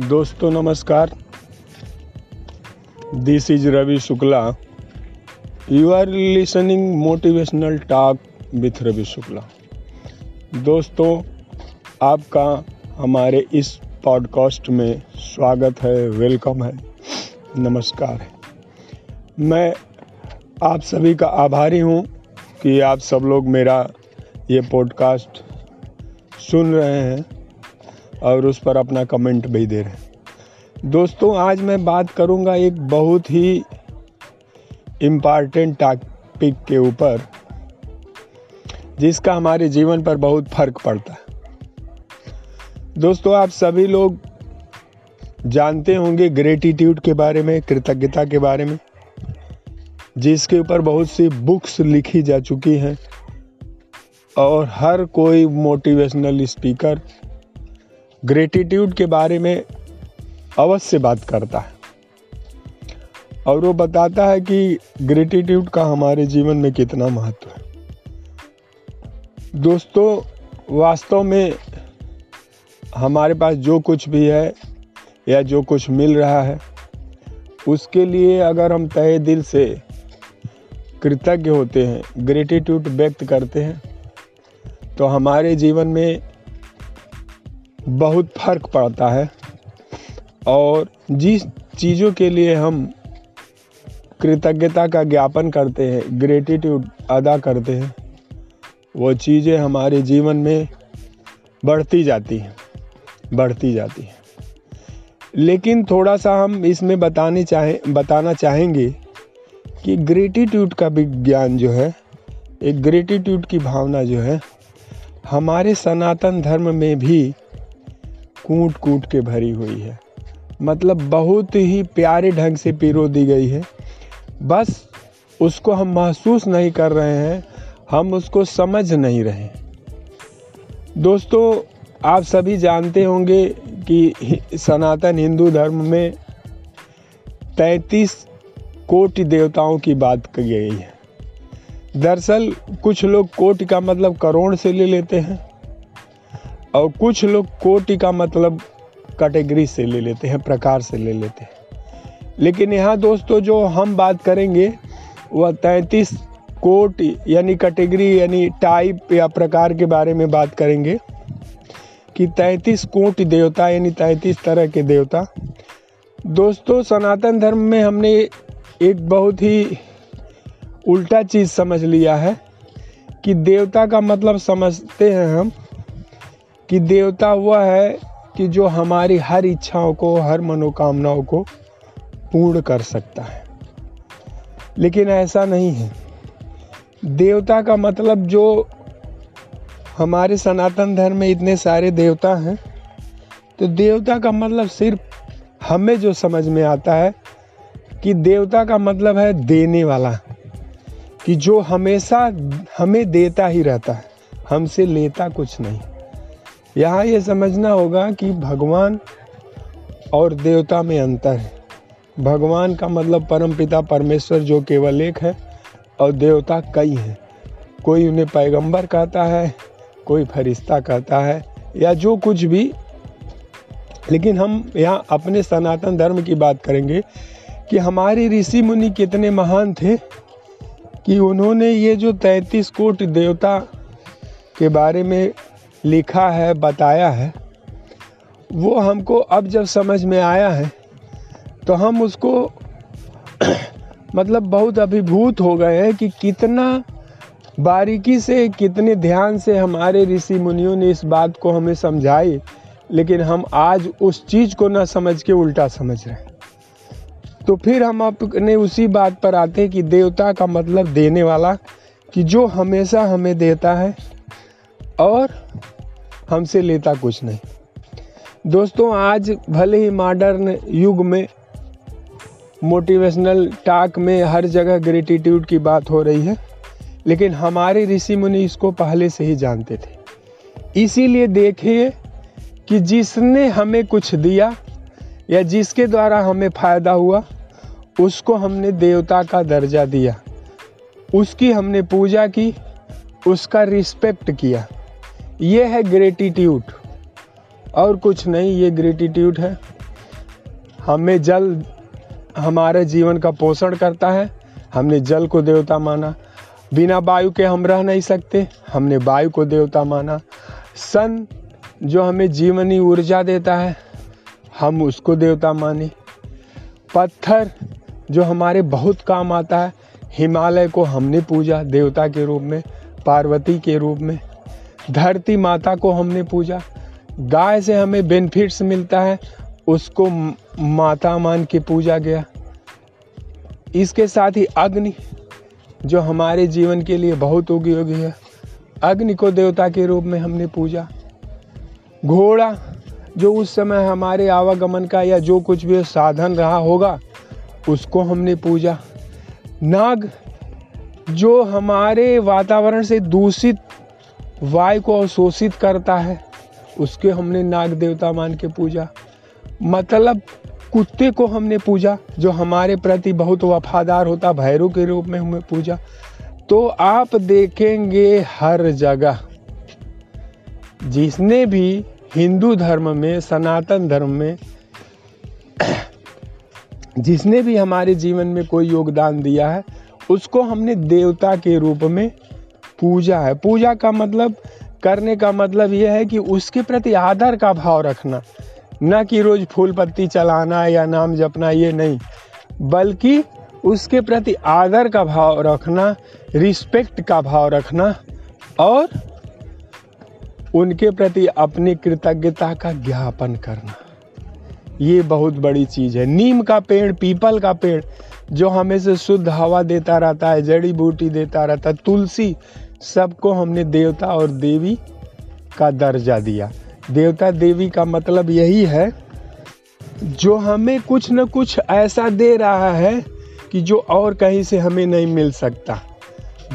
दोस्तों, नमस्कार। This is Ravi Shukla you are listening motivational talk with Ravi Shukla दोस्तों, आपका हमारे इस पॉडकास्ट में स्वागत है वेलकम है, नमस्कार है। मैं आप सभी का आभारी हूँ कि आप सब लोग मेरा ये पॉडकास्ट सुन रहे हैं। और उस पर अपना कमेंट भी दे रहे हैं। दोस्तों, आज मैं बात करूँगा एक बहुत ही इंपॉर्टेंट टॉपिक के ऊपर, जिसका हमारे जीवन पर बहुत फ़र्क पड़ता है। दोस्तों, आप सभी लोग जानते होंगे ग्रेटिट्यूड के बारे में, कृतज्ञता के बारे में, जिसके ऊपर बहुत सी बुक्स लिखी जा चुकी हैं। और हर कोई मोटिवेशनल स्पीकर ग्रेटिट्यूड के बारे में अवश्य बात करता है। और वो बताता है कि ग्रेटिट्यूड का हमारे जीवन में कितना महत्व है। दोस्तों, वास्तव में हमारे पास जो कुछ भी है या जो कुछ मिल रहा है, उसके लिए अगर हम तहे दिल से कृतज्ञ होते हैं ग्रेटिट्यूड व्यक्त करते हैं तो हमारे जीवन में बहुत फ़र्क पड़ता है। और जिस चीज़ों के लिए हम कृतज्ञता का ज्ञापन करते हैं ग्रेटिट्यूड अदा करते हैं, वो चीज़ें हमारे जीवन में बढ़ती जाती हैं, बढ़ती जाती हैं। लेकिन थोड़ा सा हम इसमें बताने चाहें, बताना चाहेंगे कि ग्रेटिट्यूड का विज्ञान जो है, एक ग्रेटिट्यूड की भावना जो है, हमारे सनातन धर्म में भी कूट कूट के भरी हुई है। मतलब बहुत ही प्यारे ढंग से पिरो दी गई है। बस उसको हम महसूस नहीं कर रहे हैं, हम उसको समझ नहीं रहे दोस्तों, आप सभी जानते होंगे कि सनातन हिंदू धर्म में तैतीस कोटि देवताओं की बात की गई है। दरअसल कुछ लोग कोटि का मतलब करोड़ से ले लेते हैं। और कुछ लोग कोटि का मतलब कैटेगरी से ले लेते हैं, प्रकार से ले लेते हैं। लेकिन यहाँ दोस्तों, जो हम बात करेंगे, वह तैंतीस कोट यानी कैटेगरी यानी टाइप या प्रकार के बारे में बात करेंगे कि तैंतीस कोट देवता यानी तैंतीस तरह के देवता। दोस्तों, सनातन धर्म में हमने एक बहुत ही उल्टा चीज़ समझ लिया है कि देवता का मतलब समझते हैं हम कि देवता वह है कि जो हमारी हर इच्छाओं को, हर मनोकामनाओं को पूर्ण कर सकता है। लेकिन ऐसा नहीं है। देवता का मतलब जो हमारे सनातन धर्म में इतने सारे देवता हैं तो देवता का मतलब सिर्फ़ हमें जो समझ में आता है कि देवता का मतलब है देने वाला, कि जो हमेशा हमें देता ही रहता है, हमसे लेता कुछ नहीं। यहाँ ये समझना होगा कि भगवान और देवता में अंतर है। भगवान का मतलब परम पिता परमेश्वर जो केवल एक है और देवता कई हैं। कोई उन्हें पैगंबर कहता है, कोई फरिश्ता कहता है, या जो कुछ भी। लेकिन हम यहाँ अपने सनातन धर्म की बात करेंगे कि हमारे ऋषि मुनि कितने महान थे कि उन्होंने ये जो तैंतीस कोट देवता के बारे में लिखा है, बताया है, वो हमको अब जब समझ में आया है तो हम उसको मतलब बहुत अभिभूत हो गए हैं कि कितना बारीकी से, कितने ध्यान से हमारे ऋषि मुनियों ने इस बात को हमें समझाई, लेकिन हम आज उस चीज़ को ना समझ के उल्टा समझ रहे हैं। तो फिर हम अपने उसी बात पर आते हैं कि देवता का मतलब देने वाला, कि जो हमेशा हमें देता है, और हमसे लेता कुछ नहीं। दोस्तों, आज भले ही मॉडर्न युग में मोटिवेशनल टाक में हर जगह ग्रेटिट्यूड की बात हो रही है, लेकिन हमारे ऋषि मुनि इसको पहले से ही जानते थे। इसीलिए देखिए कि जिसने हमें कुछ दिया या जिसके द्वारा हमें फ़ायदा हुआ, उसको हमने देवता का दर्जा दिया, उसकी हमने पूजा की, उसका रिस्पेक्ट किया। ये है ग्रेटिट्यूड और कुछ नहीं, ये ग्रेटिट्यूड है। हमें जल हमारे जीवन का पोषण करता है। हमने जल को देवता माना। बिना वायु के हम रह नहीं सकते। हमने वायु को देवता माना। सन जो हमें जीवनी ऊर्जा देता है, हम उसको देवता माने। पत्थर जो हमारे बहुत काम आता है, हिमालय को हमने पूजा देवता के रूप में, पार्वती के रूप में। धरती माता को हमने पूजा। गाय से हमें बेनिफिट्स मिलता है, उसको माता मान के पूजा गया। इसके साथ ही अग्नि, जो हमारे जीवन के लिए बहुत उपयोगी है। अग्नि को देवता के रूप में हमने पूजा। घोड़ा, जो उस समय हमारे आवागमन का या जो कुछ भी साधन रहा होगा, उसको हमने पूजा। नाग, जो हमारे वातावरण से दूषित वायु को अवशोषित करता है, उसके हमने नाग देवता मान के पूजा। मतलब कुत्ते को हमने पूजा, जो हमारे प्रति बहुत वफादार होता भैरव के रूप में हमें पूजा। तो आप देखेंगे हर जगह, जिसने भी हिंदू धर्म में, सनातन धर्म में, जिसने भी हमारे जीवन में कोई योगदान दिया है, उसको हमने देवता के रूप में पूजा है। पूजा का मतलब करने का मतलब यह है कि उसके प्रति आदर का भाव रखना। न कि रोज फूल पत्ती चलाना या नाम जपना, ये नहीं। बल्कि उसके प्रति आदर का भाव रखना, रिस्पेक्ट का भाव रखना और उनके प्रति अपनी कृतज्ञता का ज्ञापन करना। ये बहुत बड़ी चीज़ है। नीम का पेड़, पीपल का पेड़, जो हमें से शुद्ध हवा देता रहता है, जड़ी बूटी देता रहता है, तुलसी सबको हमने देवता और देवी का दर्जा दिया। देवता देवी का मतलब यही है, जो हमें कुछ न कुछ ऐसा दे रहा है कि जो और कहीं से हमें नहीं मिल सकता।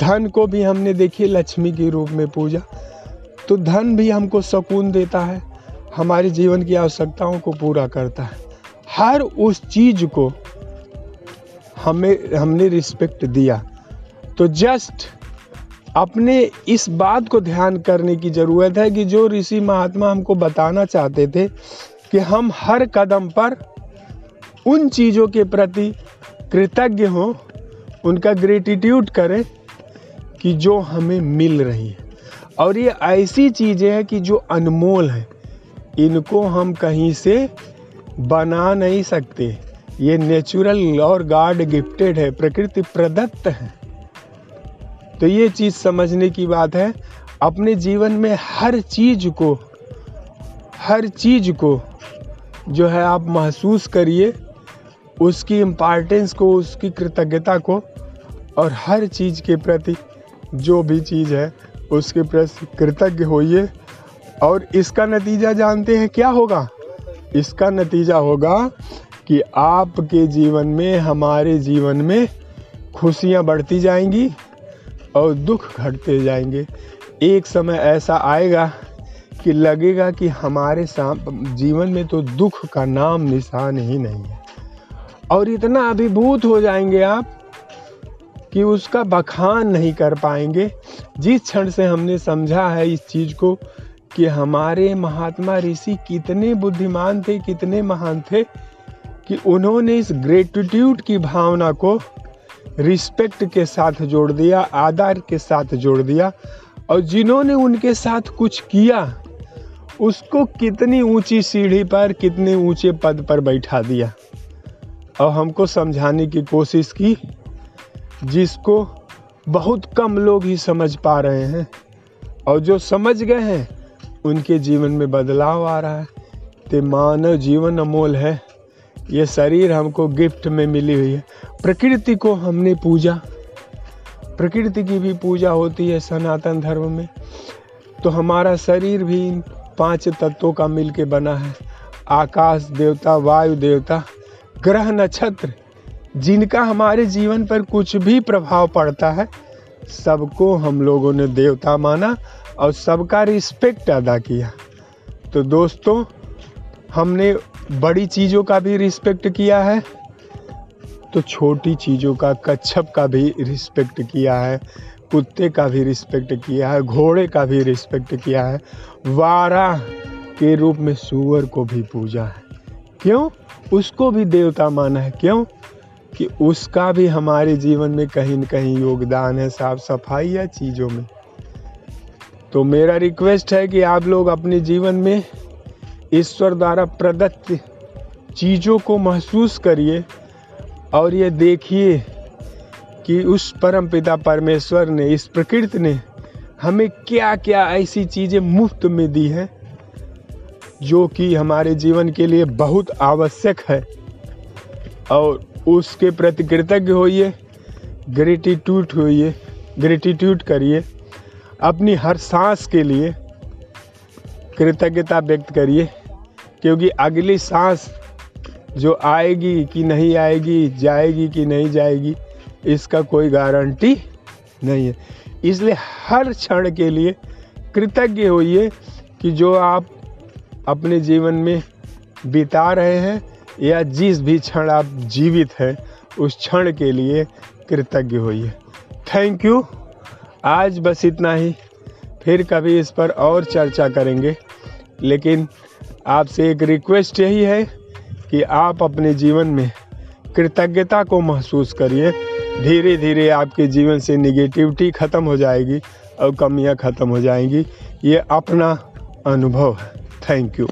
धन को भी हमने देखिए, लक्ष्मी के रूप में पूजा। तो धन भी हमको सुकून देता है, हमारे जीवन की आवश्यकताओं को पूरा करता है। हर उस चीज़ को हमें, हमने रिस्पेक्ट दिया। तो जस्ट अपने इस बात को ध्यान करने की ज़रूरत है कि जो ऋषि महात्मा हमको बताना चाहते थे कि हम हर कदम पर उन चीज़ों के प्रति कृतज्ञ हों, उनका ग्रेटिट्यूड करें कि जो हमें मिल रही है। और ये ऐसी चीज़ें हैं कि जो अनमोल हैं, इनको हम कहीं से बना नहीं सकते। ये नेचुरल और गॉड गिफ्टेड है, प्रकृति प्रदत्त है। तो ये चीज़ समझने की बात है, अपने जीवन में हर चीज़ को, हर चीज़ को जो है आप महसूस करिए, उसकी इम्पॉर्टेंस को, उसकी कृतज्ञता को, और हर चीज़ के प्रति जो भी चीज़ है, उसके प्रति कृतज्ञ होइए। और इसका नतीजा जानते हैं क्या होगा? इसका नतीजा होगा कि आपके जीवन में, हमारे जीवन में खुशियाँ बढ़ती जाएँगी। और दुख घटते जाएँगे। एक समय ऐसा आएगा कि लगेगा कि हमारे जीवन में तो दुख का नाम निशान ही नहीं है। और इतना अभिभूत हो जाएँगे आप कि उसका बखान नहीं कर पाएँगे। जिस क्षण से हमने समझा है इस चीज़ को कि हमारे महात्मा ऋषि कितने बुद्धिमान थे, कितने महान थे कि उन्होंने इस ग्रेटिट्यूड की भावना को रिस्पेक्ट के साथ जोड़ दिया, आदर के साथ जोड़ दिया और जिन्होंने उनके साथ कुछ किया, उसको कितनी ऊँची सीढ़ी पर, कितने ऊँचे पद पर बैठा दिया। और हमको समझाने की कोशिश की, जिसको बहुत कम लोग ही समझ पा रहे हैं और जो समझ गए हैं, उनके जीवन में बदलाव आ रहा है। तो मानव जीवन अमोल है। ये शरीर हमको गिफ्ट में मिली हुई है। प्रकृति को हमने पूजा। प्रकृति की भी पूजा होती है सनातन धर्म में। तो हमारा शरीर भी इन पाँच तत्वों का मिलके बना है। आकाश देवता, वायु देवता, ग्रह नक्षत्र, जिनका हमारे जीवन पर कुछ भी प्रभाव पड़ता है, सबको हम लोगों ने देवता माना और सबका रिस्पेक्ट अदा किया। तो दोस्तों, हमने बड़ी चीज़ों का भी रिस्पेक्ट किया है तो छोटी चीज़ों का, कच्छप का भी रिस्पेक्ट किया है, कुत्ते का भी रिस्पेक्ट किया है, घोड़े का भी रिस्पेक्ट किया है, वारा के रूप में सुअर को भी पूजा है। क्यों? उसको भी देवता माना है। क्यों? कि उसका भी हमारे जीवन में कहीं न कहीं योगदान है, साफ़ सफ़ाई या चीज़ों में। तो मेरा रिक्वेस्ट है कि आप लोग अपने जीवन में ईश्वर द्वारा प्रदत्त चीज़ों को महसूस करिए और ये देखिए कि उस परम पिता परमेश्वर ने, इस प्रकृति ने हमें क्या क्या ऐसी चीज़ें मुफ़्त में दी हैं जो कि हमारे जीवन के लिए बहुत आवश्यक है। और उसके प्रति कृतज्ञ होइए ग्रेटिट्यूड होइए ग्रेटिट्यूड करिए, अपनी हर सांस के लिए कृतज्ञता व्यक्त करिए। क्योंकि अगली सांस जो आएगी कि नहीं आएगी, जाएगी कि नहीं जाएगी, इसका कोई गारंटी नहीं है। इसलिए हर क्षण के लिए कृतज्ञ होइए कि जो आप अपने जीवन में बिता रहे हैं या जिस भी क्षण आप जीवित हैं, उस क्षण के लिए कृतज्ञ होइए। थैंक यू आज बस इतना ही। फिर कभी इस पर और चर्चा करेंगे। लेकिन आपसे एक रिक्वेस्ट यही है कि आप अपने जीवन में कृतज्ञता को महसूस करिए। धीरे धीरे आपके जीवन से निगेटिविटी ख़त्म हो जाएगी और कमियाँ ख़त्म हो जाएँगी। ये अपना अनुभव है। Thank you